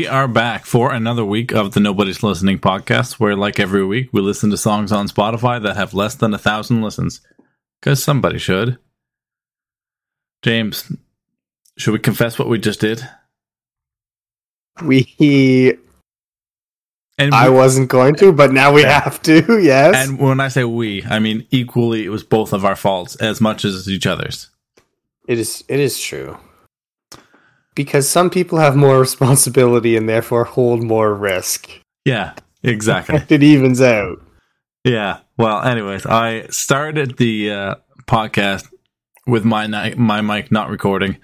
we are back for another week of the Nobody's Listening podcast, where, like every week, we listen to songs on Spotify that have less than a thousand listens. Because somebody should. James, should we confess what we just did? We. And I wasn't going to, but now we have to. Yes. and when I say we, I mean equally. It was both of our faults as much as each other's. It is it is true. Because some people have more responsibility and therefore hold more risk. Yeah, exactly. It evens out. Yeah. Well, anyways, I started the uh, podcast with my ni- my mic not recording.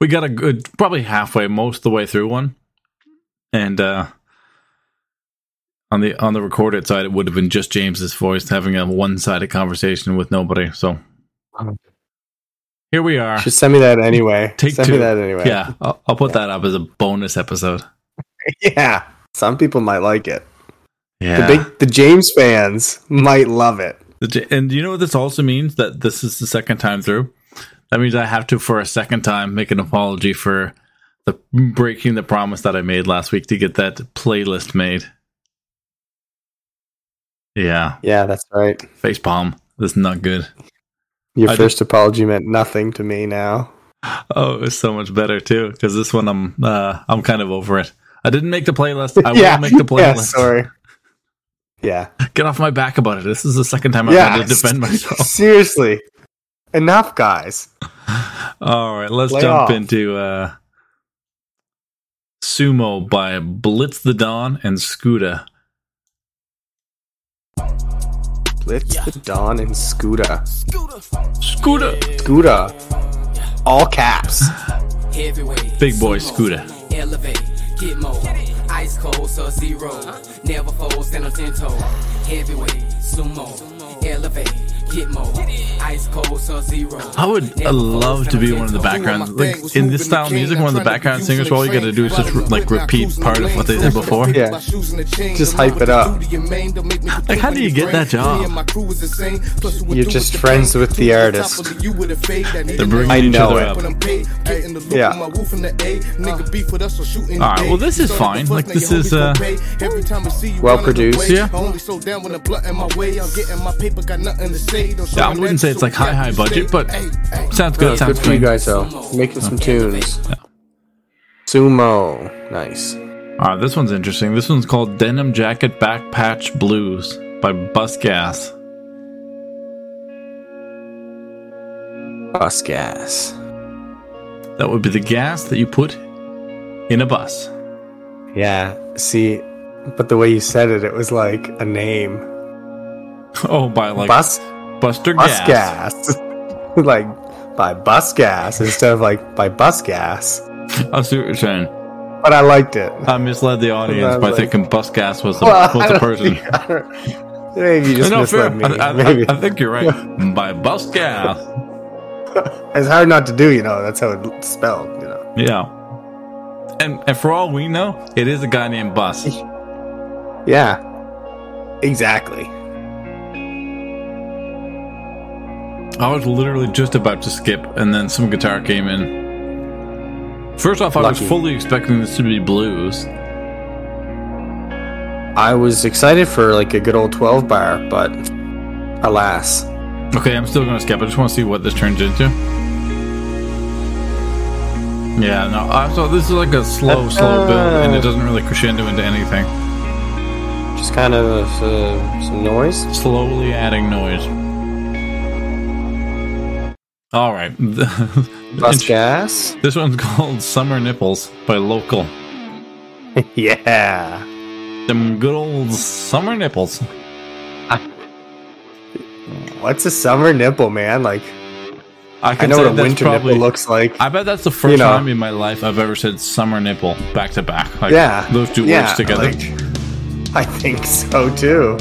We got a good, probably halfway, most of the way through one, and uh, on the on the recorded side, it would have been just James's voice having a one sided conversation with nobody. So here we are. Just send me that anyway. Take send two. me that anyway. Yeah, I'll, I'll put that up as a bonus episode. Yeah. Some people might like it. Yeah. The big the James fans might love it. And you know what this also means? That this is the second time through. That means I have to, for a second time, make an apology for the breaking the promise that I made last week to get that playlist made. Yeah, Yeah, that's right. face palm. This is not good. Your I first apology meant nothing to me now. Oh, it was so much better too. Because this one, I'm uh, I'm kind of over it. I didn't make the playlist. I yeah. will make the Yeah, playlist. sorry. Yeah. Get off my back about it. This is the second time I've yeah. had to defend myself. Seriously. Enough, guys. All right, let's jump off. into uh, Sumo by Blitz the Dawn and Scooter. Blitz the Dawn and Scooter. Scooter! Scooter. All caps. Big boy Scooter. Elevate. Get more. Ice cold sub zero. Never fold, stand on ten toe. Heavyweight. Sumo. Elevate. Get more. Ice cold sub zero. I would uh, love to be one of the background, like in this style of music, one of the background singers. All you got to do is just like repeat part of what they did before. Yeah. Just hype it up. Like, how do you get that job? You're just friends with the artist. They're bringing I each know other it. up. Yeah. All right, well, this is fine. Like, this is, uh, Well produced. Yeah. Yeah, I wouldn't say it's like high, high budget, but sounds good. Good Sounds for you guys though. Making some tunes. Sumo. Nice. All right, this one's interesting. This one's called Denim Jacket Back Patch Blues by Bus Gas. Bus gas. That would be the gas that you put in a bus. Yeah. See, but the way you said it, it was like a name. Oh, by like bus Buster bus Gas. gas. like by bus gas instead of like by bus gas. I see what you're saying. But I liked it. I misled the audience by like- thinking Bus Gas was the, Well, was the person. think- Maybe you just no, fair. misled me. I. I, I think you're right. by Bus Gas. it's hard not to do, you know. That's how it's spelled, you know. Yeah. And, and for all we know, it is a guy named Bus. Yeah. Exactly. I was literally just about to skip, and then some guitar came in. First off, I Lucky. was fully expecting this to be blues. I was excited for like a good old 12 bar, but alas. Okay, I'm still gonna skip. I just want to see what this turns into. Yeah, no. I so this is like a slow, slow build, and it doesn't really crescendo into anything. Just kind of uh, some noise. Slowly adding noise. All right. Bus gas. This one's called "Summer Nipples" by Local. yeah. Them good old summer nipples. What's a summer nipple, man? Like, I I can know say what a that's winter probably. nipple looks like. I bet that's the first You know. time in my life I've ever said summer nipple back to back. Like yeah. those two yeah, words together. like, I think so too.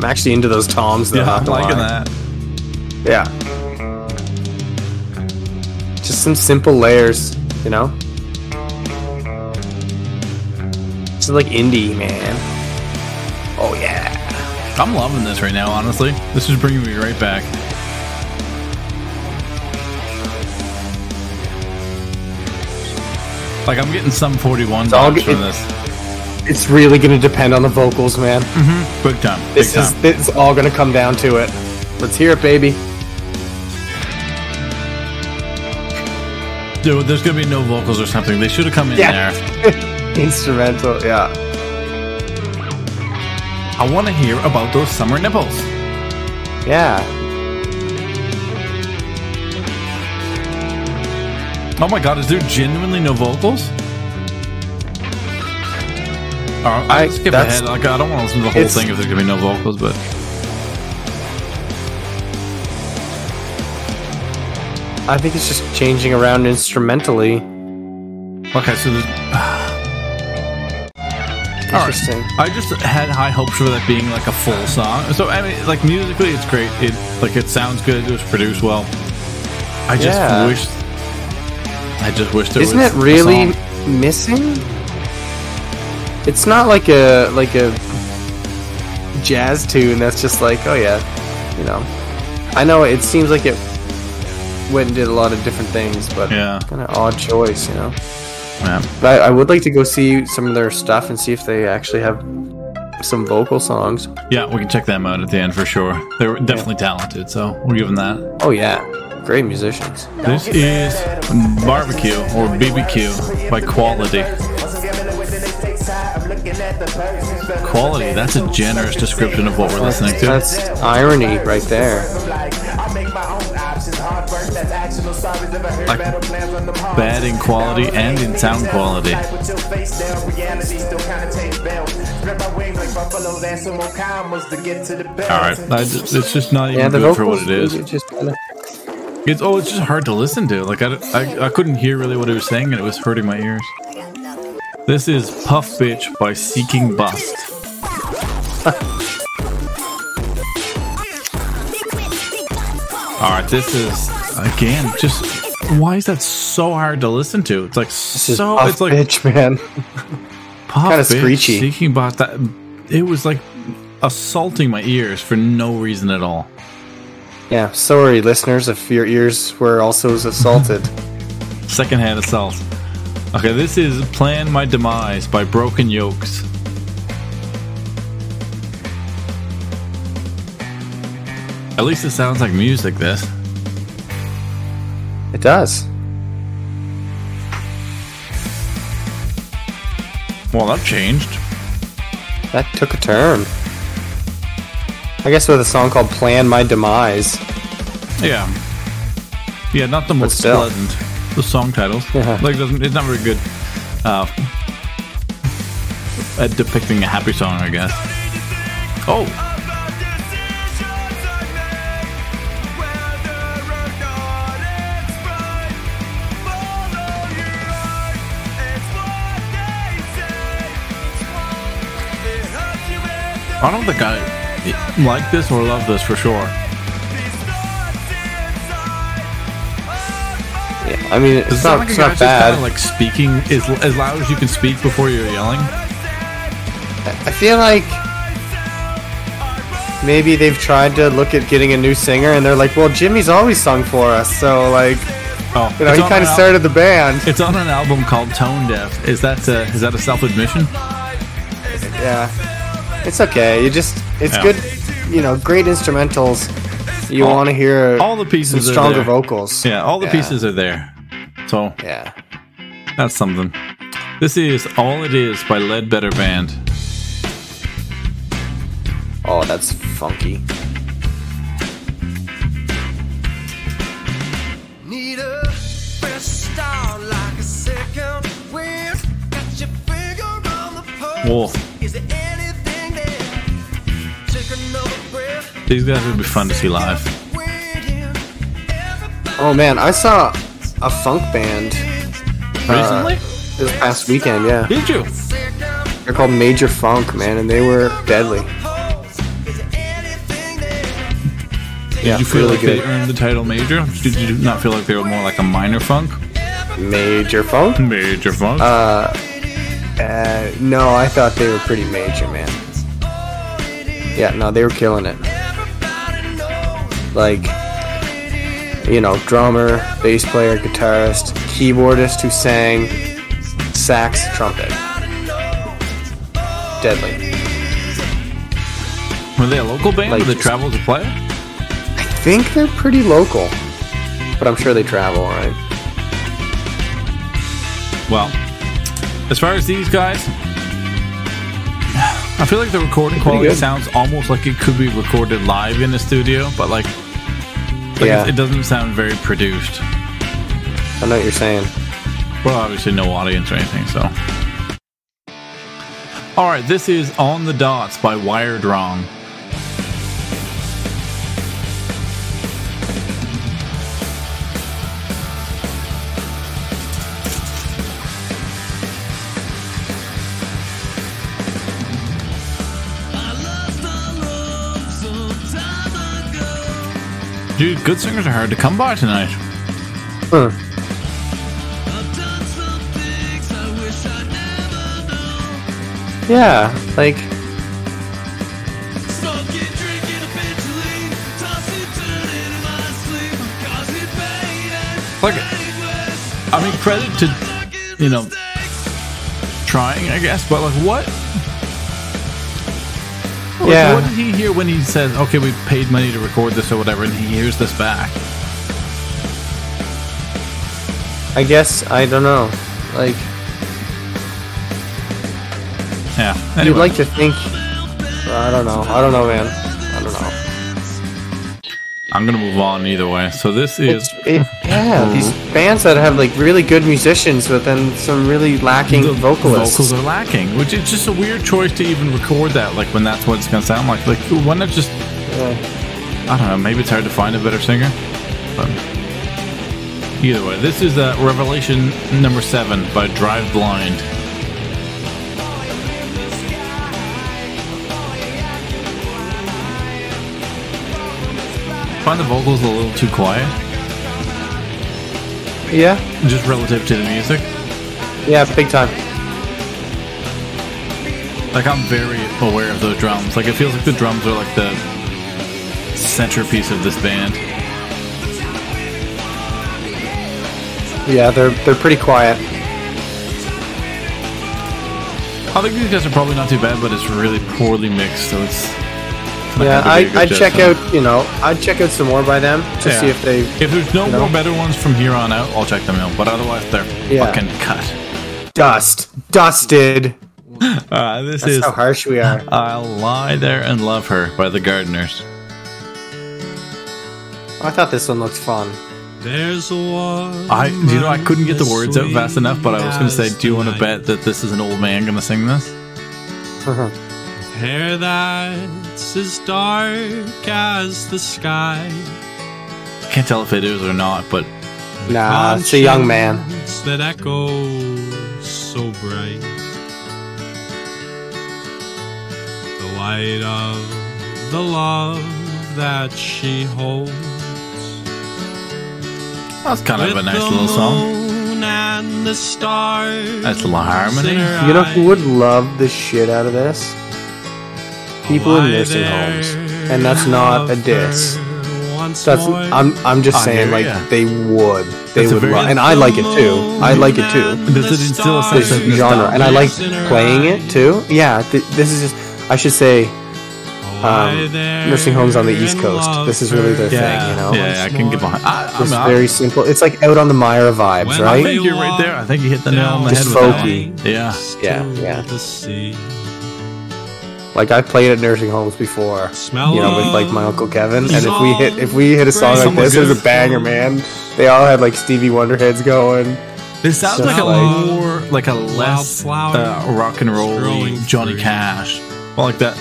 I'm actually into those toms. Yeah, I'm liking that. Yeah. Just some simple layers, you know. It's like indie, man. Oh yeah. I'm loving this right now. Honestly, this is bringing me right back. Like I'm getting some 41 vibes from this. It's really going to depend on the vocals, man. Mm-hmm. Big time. Big This time. is it's all going to come down to it. Let's hear it, baby. Dude, there's gonna be no vocals or something. They should have come in Yeah. there. Instrumental, yeah. I want to hear about those summer nipples. Yeah. Oh my god, is there genuinely no vocals? Uh, I I- skip ahead. Like I don't want to listen to the whole thing if there's gonna be no vocals, but I think it's just changing around instrumentally. okay. So there's. All right. Interesting. I just had high hopes for that being like a full song. So I mean, like musically, it's great. It like it sounds good. It was produced well. I just Yeah. wish. I just wish there Isn't it really missing? It's not like a like a jazz tune that's just like, oh yeah, you know. I know it seems like it went and did a lot of different things, but Yeah. kind of odd choice, you know. Yeah. But I, I would like to go see some of their stuff and see if they actually have some vocal songs. Yeah, we can check them out at the end for sure. They're definitely talented, so we'll give them that. Oh yeah, great musicians. This is Barbecue or BBQ by Quality. Quality, that's a generous description of what we're listening to. That's irony right there. Like bad in quality and in sound quality. Alright, it's just not even Yeah, good vocals for what it is. it just kinda, It's oh, it's just hard to listen to. Like I, I, I couldn't hear really what he was saying, and it was hurting my ears. This is Puff Bitch by Seeking Bust. All right, this is again just why is that so hard to listen to? It's like this is so. Puff It's like bitch, man. Puff kinda Bitch, screechy. Seeking Bust. That it was like assaulting my ears for no reason at all. Yeah, sorry, listeners, if your ears were also assaulted. Secondhand assault. Okay, this is Plan My Demise by Broken Yokes. At least it sounds like music, this. it does. Well, that changed. That took a turn. I guess with a song called Plan My Demise. Yeah. Yeah, not the most pleasant. The song titles. Yeah. Like, doesn't, it's not very good uh, at depicting a happy song, I guess. Oh! I don't think I like this or love this for sure. I mean, it's it not, like a it's not bad. of like speaking as, as loud as you can speak before you're yelling? I feel like maybe they've tried to look at getting a new singer, and they're like, "Well, Jimmy's always sung for us, so like, Oh, you know, he kind of started the band." It's on an album called Tone Deaf. Is that uh, is that a self admission? Yeah, it's okay. You just, it's Yeah. good. You know, great instrumentals. You want to hear All the pieces stronger vocals. Yeah, all the Yeah. pieces are there. So Yeah. that's something. This is All It Is by Ledbetter Band. Oh, that's funky. Need a fresh start like a second wind. Got your finger on the pulse. Whoa. Is there anything there? Take another breath. These guys would be fun to see live. Oh man, I saw a funk band uh, Recently? this past weekend. Yeah, Did you? they're called Major Funk, man, and they were deadly. Is there anything there? Yeah, you feel really like they earned the title major? Did you not feel like they were more like a minor funk? Major Funk? Major funk. Uh, uh, no, I thought they were pretty major, man. Yeah, no, they were killing it. Like, you know, drummer, bass player, guitarist, keyboardist who sang, sax, trumpet. Deadly. Were they a local band? Like Did they travel to play? I think they're pretty local, but I'm sure they travel, right? Well, as far as these guys, I feel like the recording quality sounds almost like it could be recorded live in the studio, but like, like Yeah. it, it doesn't sound very produced. I know what you're saying. Well, obviously no audience or anything, so. All right, this is On the Dots by Wired Wrong. Dude, good singers are hard to come by tonight. Huh. Yeah, like Like, I mean, credit to, you know, trying, I guess, but like, what? Like, Yeah. What did he hear when he says, okay, we paid money to record this or whatever, and he hears this back? I guess I don't know. Like Yeah. you'd like to think. I don't know. I don't know, man. I don't know. I'm to move on either way. So this is. It, yeah, these bands that have like really good musicians, but then some really lacking the vocalists. Vocals are lacking, which is just a weird choice to even record that. Like when that's what it's gonna sound like. Like why not just? I don't know. Maybe it's hard to find a better singer, but either way, this is uh, Revelation number seven by Drive Blind. Find the vocals a little too quiet, Yeah, just relative to the music. yeah, big time. Like I'm very aware of those drums. Like it feels like the drums are like the centerpiece of this band. Yeah, they're they're pretty quiet. I think these guys are probably not too bad, but it's really poorly mixed, so it's. Gonna Yeah, have to be a I good I'd check out. You know, I'd check out some more by them to Yeah. see if they If there's no you more know? better ones from here on out, I'll check them out. But otherwise, they're Yeah. fucking cut. dust dusted. Uh, this That's is how harsh we are. "I'll Lie There and Love Her" by the Gardeners. I thought this one looked fun. There's a one. I, you know, I couldn't get the words out fast enough, but I was gonna say, do you want to bet that this is an old man gonna sing this? Hair that's as dark as the sky. Can't tell if it is or not, but Nah, it's a young man. That echoes so bright. The light of the love that she holds. that's kind of a nice little song. moon And the stars. Nice little harmony. in her You know who would love the shit out of this? People in nursing homes, and that's not a diss. That's. I'm I'm just I saying like ya. they would they That's would love, and I like it too. I like it too. Does it instill a sense This of genre, and I like playing it too. Yeah, th- this is just I should say um, nursing homes on the East Coast. This is really their Yeah, thing, you know. yeah, I can get behind. I, I Just mean, I- very simple. It's like out on the Myra vibes, When I think you're right there. I think you hit the nail on the Just head with that folky. one. Yeah. Yeah, yeah. Like I've played at nursing homes before. Smell you know, with like my uncle Kevin. And if we hit if we hit a song like this, it was a banger, man. They all had like Stevie Wonder heads going. This sounds Just like a like- more like a less uh, rock and roll Johnny free. Cash. Well, like that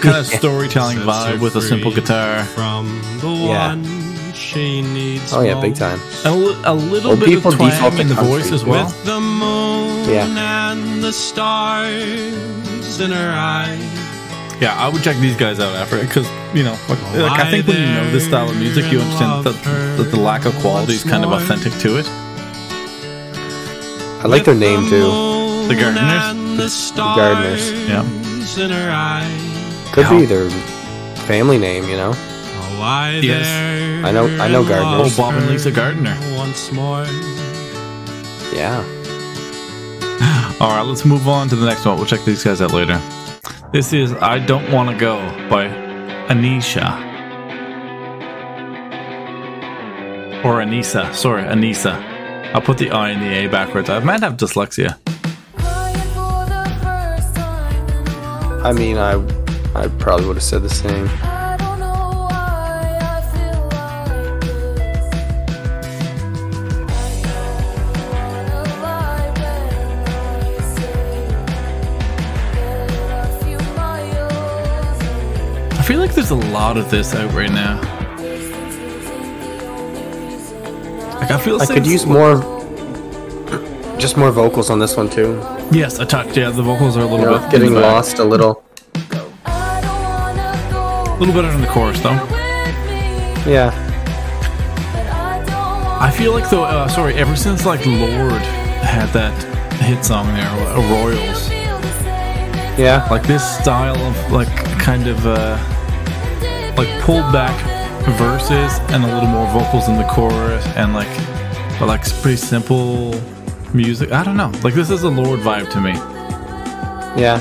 kind of storytelling vibe with a simple guitar. From the Yeah. one she needs. Oh yeah, big time. A, li- a little Well, bit people of twang in the voice as well. With the moon Yeah. and the stars in her eyes. Yeah, I would check these guys out after it because you know, like, like I think when you know this style of music, you understand that, that the lack of quality is kind of authentic to it. I like their name too. The Gardeners? And the Gardeners. Yeah. stars in her eyes. Could How- be their family name, you know. Oh, lie Yes. I know- I know Gardeners. Oh, Bob and Lisa Gardner. Once more. Yeah. All right, let's move on to the next one. We'll check these guys out later. This is I Don't Want to Go by Anisha. Or Anissa. Sorry, Anissa. I'll put the I and the A backwards. I might have dyslexia. I mean, I I probably would have said the same. Feel like there's a lot of this out right now. Like I feel I could use more, just more vocals on this one too. Yes, a touch. Yeah, the vocals are a You little know, bit getting in the back. lost a little. A little better in the chorus though. Yeah, I feel like though, uh, sorry, ever since like Lorde had that hit song there, uh, Royals, yeah. like this style of like kind of uh, like pulled back verses and a little more vocals in the chorus and like, but like pretty simple music. I don't know. Like this is a Lorde vibe to me. Yeah.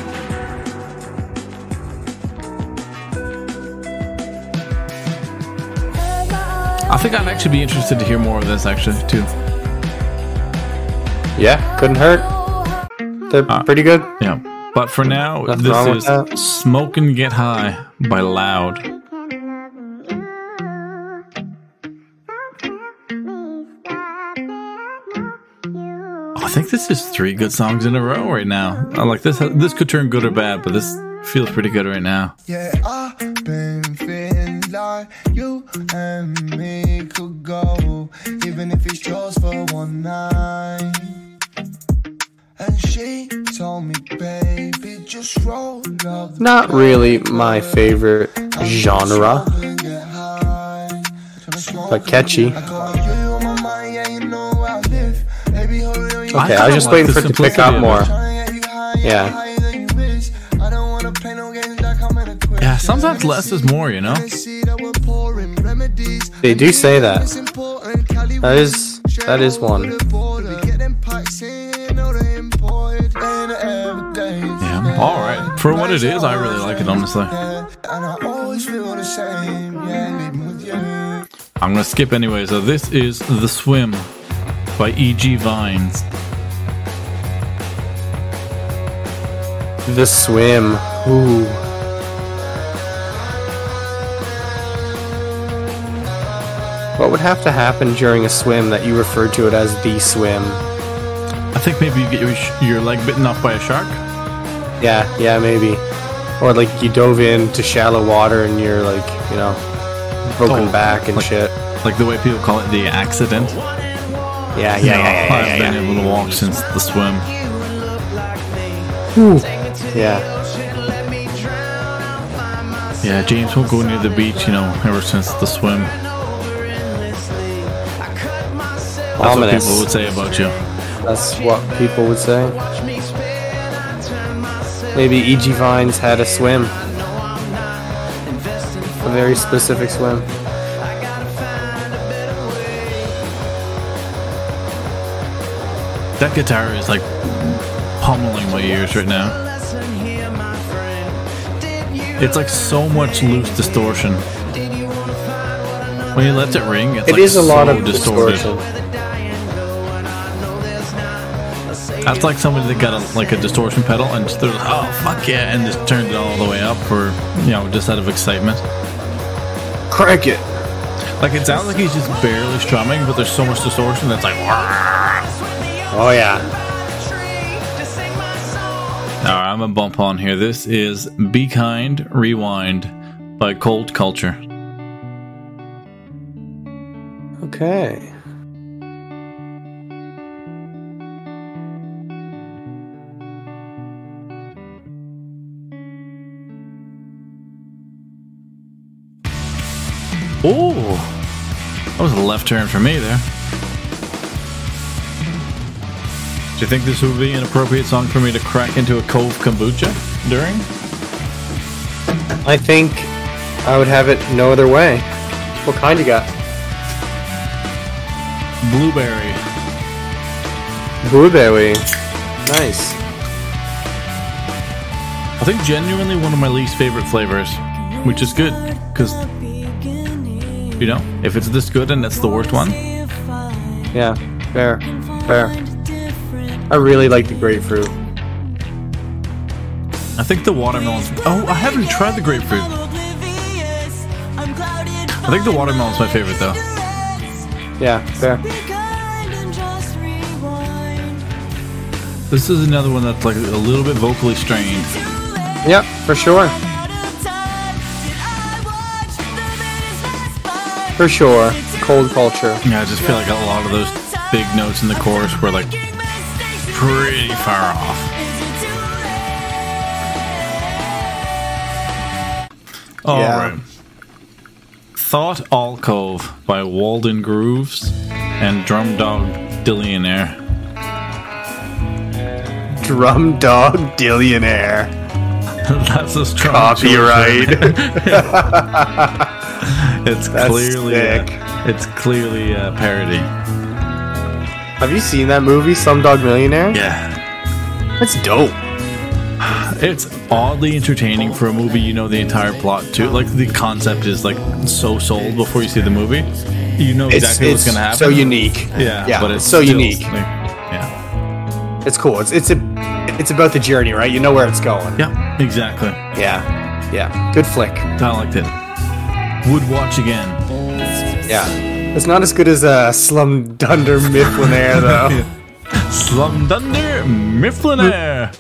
I think I'd actually be interested to hear more of this actually too. Yeah, couldn't hurt. They're Uh, pretty good. Yeah. But for now, Nothing this is Smoke and Get High by Loud. This is three good songs in a row right now. I like this. This could turn good or bad, but this feels pretty good right now. Yeah, I've been feeling like you and me could go, even if it's just for one night. And she told me, baby, just roll up. Not really my favorite genre, and get high. Tryna smoke but catchy. Okay, I kinda was just waiting for it to pick up more. Tryna get you high, Yeah. higher than you wish. I don't wanna play no games like I'm in a quiz. Yeah, sometimes less is more, you know? They do say that. That is that is one. Yeah. All right. For what it is, I really like it, honestly. And I always feel the same, yeah, living with you. I'm gonna skip anyway. So this is The Swim by E.G. Vines. The swim. Ooh. What would have to happen during a swim that you referred to it as the swim? I think maybe you get your, sh- your leg bitten off by a shark. Yeah, yeah, maybe. Or like you dove into shallow water and you're like, you know, broken Oh, back and like- shit. Like the way people call it the accident. Yeah, yeah, You know, yeah, yeah, I've yeah, been yeah. able to walk since the swim. Yeah. Yeah, James won't go near the beach, you know, ever since the swim. That's what people would say about you. That's what people would say. Maybe E.G. Vines had a swim. A very specific swim. That guitar is like pummeling my ears right now. It's like so much loose distortion. When he lets it ring, it's It like is a lot so of distorted. distortion. That's like somebody that got a, like a distortion pedal and just like, oh fuck yeah, and just turned it all the way up for you know just out of excitement. Crank it. Like it sounds like he's just barely strumming, but there's so much distortion that's like. Oh yeah. I'm gonna bump on here. This is "Be Kind, Rewind" by Cold Culture. Okay. Oh, that was a left turn for me there. Do you think this would be an appropriate song for me to crack into a cold kombucha during? I think I would have it no other way. What kind you got? Blueberry. Blueberry. Nice. I think genuinely one of my least favorite flavors, which is good because you know if it's this good and it's the worst one, Yeah, fair, fair. I really like the grapefruit. I think the watermelon's. Oh, I haven't tried the grapefruit. I think the watermelon's my favorite though. Yeah, fair. This is another one that's like a little bit vocally strained. Yep, for sure. For sure. Cold culture. Yeah, I just feel like a lot of those big notes in the chorus were like pretty far off. All Yeah. right. Thought Alcove by Walden Grooves and Drum Dog Dillionaire. Drum Dog Dillionaire. That's a strong Copyright. It's That's clearly. A, it's clearly a parody. Have you seen that movie, Slumdog Millionaire? Yeah. That's dope. It's oddly entertaining for a movie you know the entire plot to. Like the concept is like so sold before you see the movie. You know It's, exactly what's gonna happen. so unique. Yeah, yeah, but it's so still, unique. like, yeah, It's cool. It's it's a it's about the journey, right? You know where it's going. yeah, exactly. Yeah, yeah. Good flick. I liked it. Would watch again. Yeah, it's not as good as uh, Slum Dunder Mifflinaire though. Slum Dunder Mifflinaire.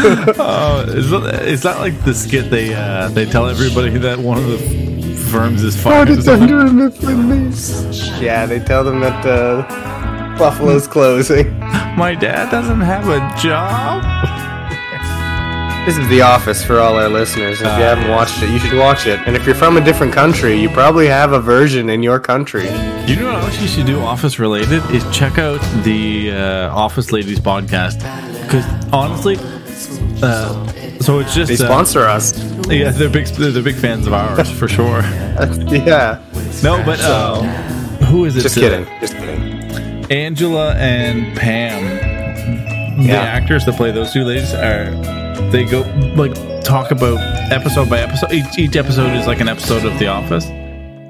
Oh, is, that, is that like the skit they uh, they tell everybody that one of the firms is fired? or something? Dunder Mifflinaire. Yeah, they tell them that uh, Buffalo's closing. My dad doesn't have a job. This is The Office for all our listeners. If you haven't watched it, you should watch it. And if you're from a different country, you probably have a version in your country. You know what else you should do office related is check out the uh, Office Ladies podcast because honestly, uh, so it's just They uh, sponsor us. yeah, they're big they're big fans of ours for sure. yeah. No, but uh, who is it? Just uh, kidding. Just kidding. Angela and Pam, the Yeah. actors that play those two ladies, are they go like talk about episode by episode. Each, each episode is like an episode of The Office.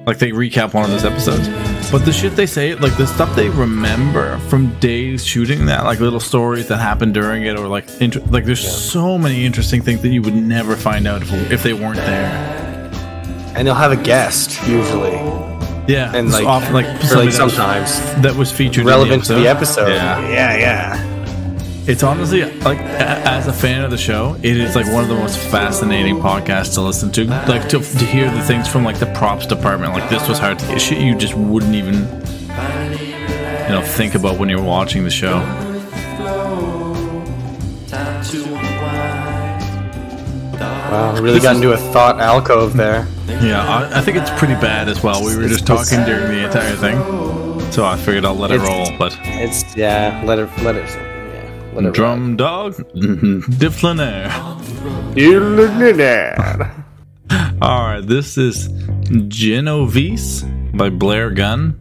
Like they recap one of those episodes. But the shit they say, like the stuff they remember from days shooting that, like little stories that happened during it, or like inter- like there's so many interesting things that you would never find out if, if they weren't there. And they'll have a guest usually, Yeah, and like, often, like like somebody that was- sometimes that was featured relevant to in the episode. Yeah, yeah, yeah. It's honestly like as a fan of the show, it is like one of the most fascinating podcasts to listen to. Like to, to hear the things from like the props department. Like this was hard to get shit you just wouldn't even you know think about when you're watching the show. Wow, we really got into a thought alcove there. Yeah, I, I think it's pretty bad as well. We were just talking during the entire thing, so I figured I'll let it It's- roll. But It's yeah. Let it. Let it. Yeah. Let it. drum dog, Difflinaire. ride. All right, this is Genovese by Blair Gunn.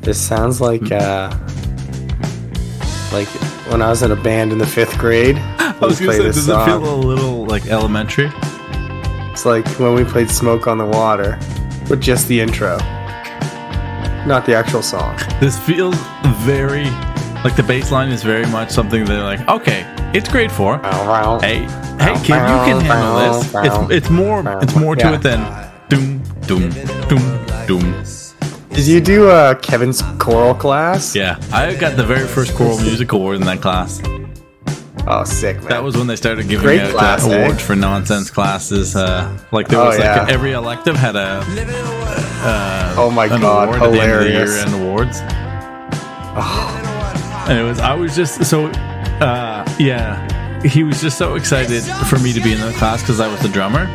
This sounds like uh, like when I was in a band in the fifth grade. I was gonna say, does it feel a little like elementary? It's like when we played "Smoke on the Water" with just the intro, not the actual song. This feels very like the bass line is very much something they're like, okay, it's grade four. Hey, hey, kid, you can handle this. It's it's more it's more to Yeah. it than doom doom doom doom. Did you do uh, Kevin's choral class? Yeah, I got the very first choral music award in that class. Oh, sick man. That was when they started giving Great out class, uh, eh? awards for nonsense classes. Uh, like there Oh, was like yeah. every elective had a oh my god, award at the end of the hilarious. awards. And it was I was just so uh, yeah. He was just so excited for me to be in the class because I was the drummer.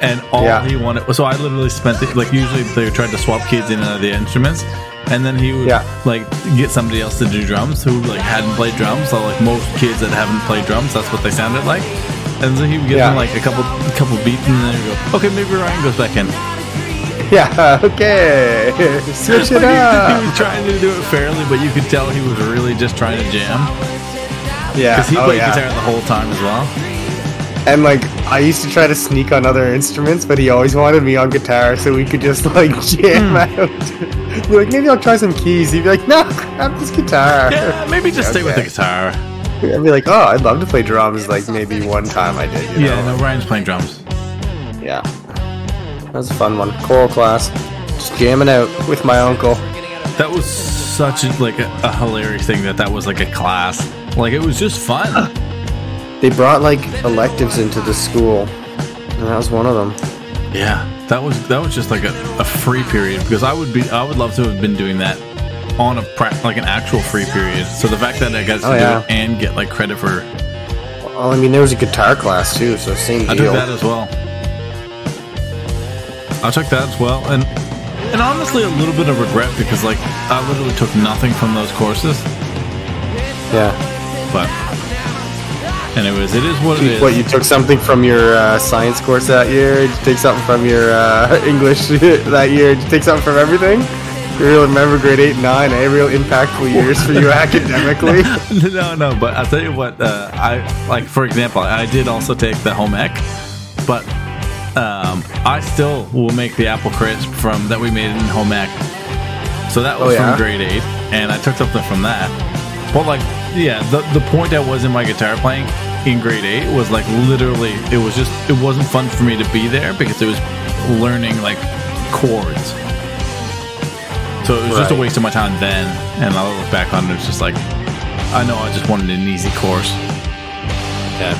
And all Yeah. he wanted so I literally spent it like usually they tried to swap kids in and out of the instruments. And then he would Yeah. like get somebody else to do drums who like hadn't played drums. So like most kids that haven't played drums, that's what they sounded like. and then he would give Yeah. him like a couple a couple beats, and then he'd go, okay, maybe Ryan goes back in. Yeah, okay. Switch it Like, he, up. he was trying to do it fairly, but you could tell he was really just trying to jam Yeah. because he oh, played yeah. guitar the whole time as well. And like I used to try to sneak on other instruments, but he always wanted me on guitar so we could just like jam Hmm. out. be like, maybe I'll try some keys. He'd be like, no, grab this guitar. Yeah, maybe just stay with the guitar. I'd be like, oh, I'd love to play drums. Like maybe one time I did. You Yeah, know? no, Ryan's playing drums. Yeah. That was a fun one. Choral class. Just jamming out with my uncle. That was such a, like a, a hilarious thing that that was like a class. Like it was just fun. They brought like electives into the school. And that was one of them. Yeah, that was that was just like a, a free period because I would be I would love to have been doing that on a pra- like an actual free period. So the fact that I got to Oh, do yeah. it and get like credit for Well, I mean, there was a guitar class too, so same deal. I took that as well. I took that as well, and and honestly a little bit of regret because like I literally took nothing from those courses. yeah. But it is what it is. What you took something from your uh, science course that year? Did you take something from your uh, English that year? Did you take something from everything? You really remember grade eight and nine? a Real impactful years for you academically. no, no, but I'll tell you what. Uh, I like, for example, I did also take the home ec, but um, I still will make the apple crisp from that we made in home ec. So that was Oh, yeah? from grade eight, and I took something from that. But like, yeah, the the point I was in my guitar playing in grade eight was like literally, it was just it wasn't fun for me to be there because it was learning like chords. So it was just a waste of my time then, and I look back on it, it's just like I know I just wanted an easy course. yeah.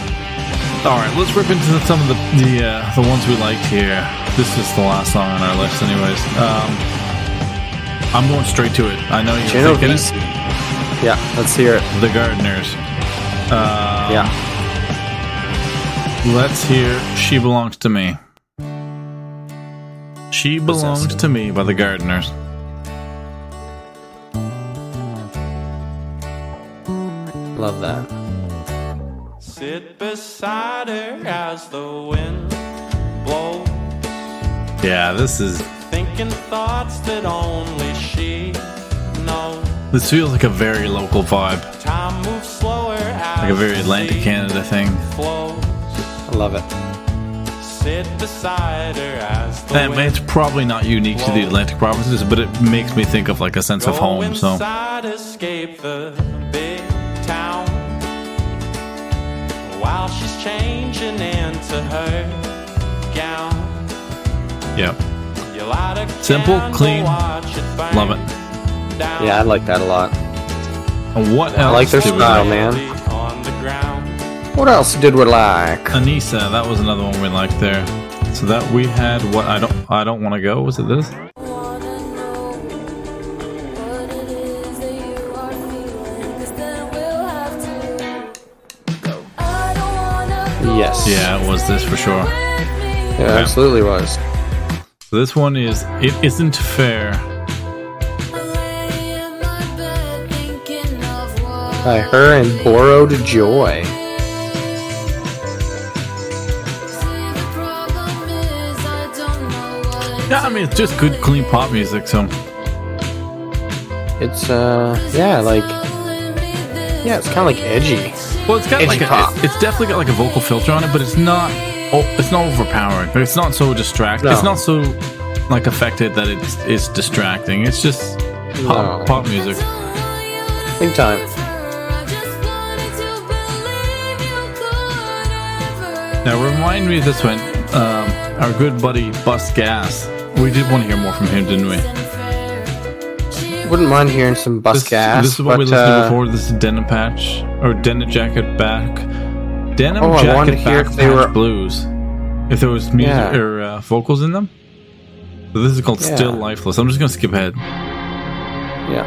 All right, let's rip into some of the the, uh, the ones we liked here. This is the last song on our list, anyways. Um, I'm going straight to it. I know you're thinking Genovese. Yeah, let's hear it. it. The Gardeners. Um, Yeah. Let's hear "She Belongs to Me." "She Belongs to Me" by the Gardeners. Love that. Sit beside her as the wind blows, Yeah, this is thinking thoughts that only she knows. this feels like a very local vibe, Time moves slower like a very Atlantic Canada thing. flows. I love it. Sit beside her as the And it's probably not unique to the Atlantic provinces, but it makes me think of like a sense of home. So inside, escape the big town while she's changing into her gown. yeah, You light a Simple, clean, watch it burn love it. down. Yeah, I like that a lot. And what else? I like their style, like? man. On the ground. What else did we like? Anissa, that was another one we liked there. So that we had what I don't I don't want to go. Was it this? Wanna know what it is that you are feeling, 'cause then we'll have to go. I don't wanna go Yes. Yeah, it was this for sure. It absolutely was. This one is it isn't fair. I lay in my bed thinking of what By her and Borrowed Joy. Yeah, I mean it's just good clean pop music. So It's, uh, yeah, like, yeah, it's kind of like edgy. well, it's got Edgy like a, pop. it's definitely got like a vocal filter on it, but it's not oh, it's not overpowering. But it's not so distracting. No. It's not so like affected that it's it's distracting. It's just pop No. pop music. Big time. I just wanted to believe you could ever Now remind me of this one. Um, our good buddy Bust Gas. We did want to hear more from him, didn't we? Wouldn't mind hearing some bus This, gas. this is what we but, listened to uh, before. This is Denim Patch or Denim Jacket Back. Denim Oh, I Jacket wanted to hear Back if they were- Blues. If there was music Yeah. or uh, vocals in them. So this is called Yeah. Still Lifeless. I'm just gonna skip ahead. Yeah.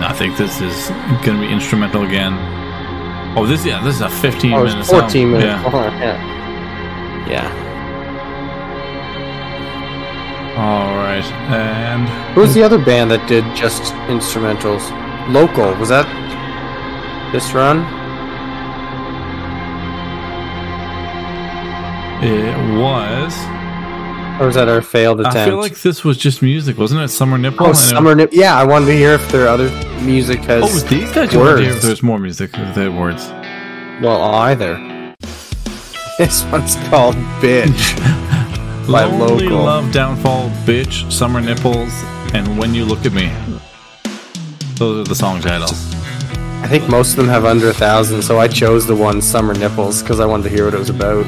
I think this is gonna be instrumental again. Oh, this yeah, this is a 15 Oh, minute 14 minutes. Yeah. Yeah. Yeah. All right, and Who was the other band that did just instrumentals? Local. Was that this run? It was. Or was that our failed attempt? I feel like this was just music, wasn't it? Summer nipple. oh, summer nip. Yeah, I wanted to hear if there other music has. Oh, was these guys you wanted to hear if there's more music if they words. Well, either. This one's called "Bitch" by Lonely Local. Love Downfall, Bitch, Summer Nipples, and When You Look at Me. Those are the song titles. I think most of them have under a thousand, so I chose the one "Summer Nipples" because I wanted to hear what it was about.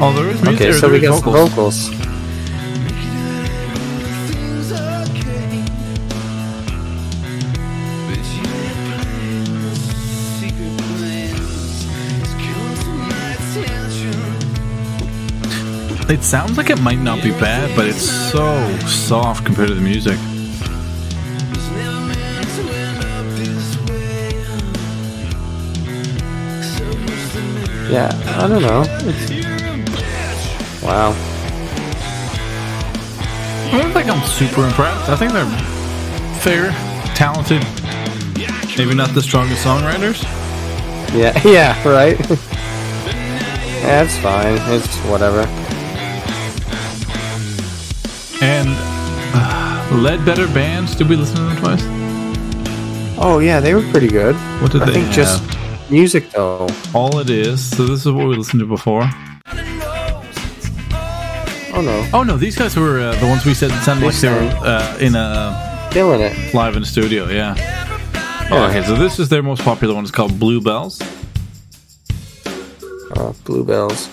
Oh, there is music. Okay, so we got vocals. vocals. It sounds like it might not be bad, but it's so soft compared to the music. Yeah, I don't know. It's... Wow. I don't think I'm super impressed. I think they're fair, talented, maybe not the strongest songwriters. Yeah, yeah, right. yeah, it's fine. It's whatever. Lead Better Bands, did we listen to them twice? Oh yeah, they were pretty good. What did I they think have? just music though. All it is. So this is what we listened to before. Oh no, Oh no, these guys were uh, the ones we said sounded They like they were uh, in a killing it. live in a studio. Yeah. Oh, okay, so this is their most popular one. It's called Blue Bells. Oh, bluebells.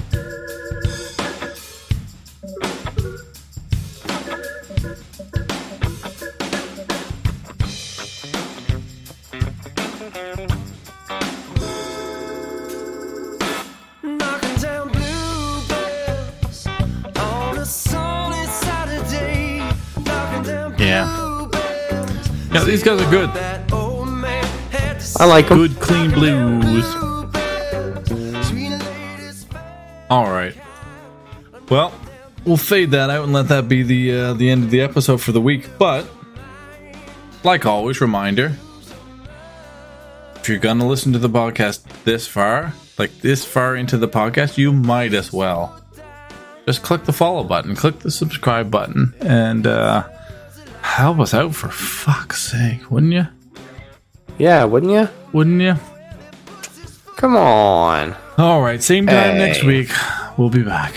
These guys are good. That old man had to I like them. Good, clean blues. All right. Well, we'll fade that out and let that be the uh, the end of the episode for the week. But like always, reminder: if you're gonna listen to the podcast this far, like this far into the podcast, you might as well just click the follow button, click the subscribe button, and uh, help us out for fuck's sake, wouldn't you? Yeah, wouldn't you? Wouldn't you? Come on. All right, same time next week. We'll be back.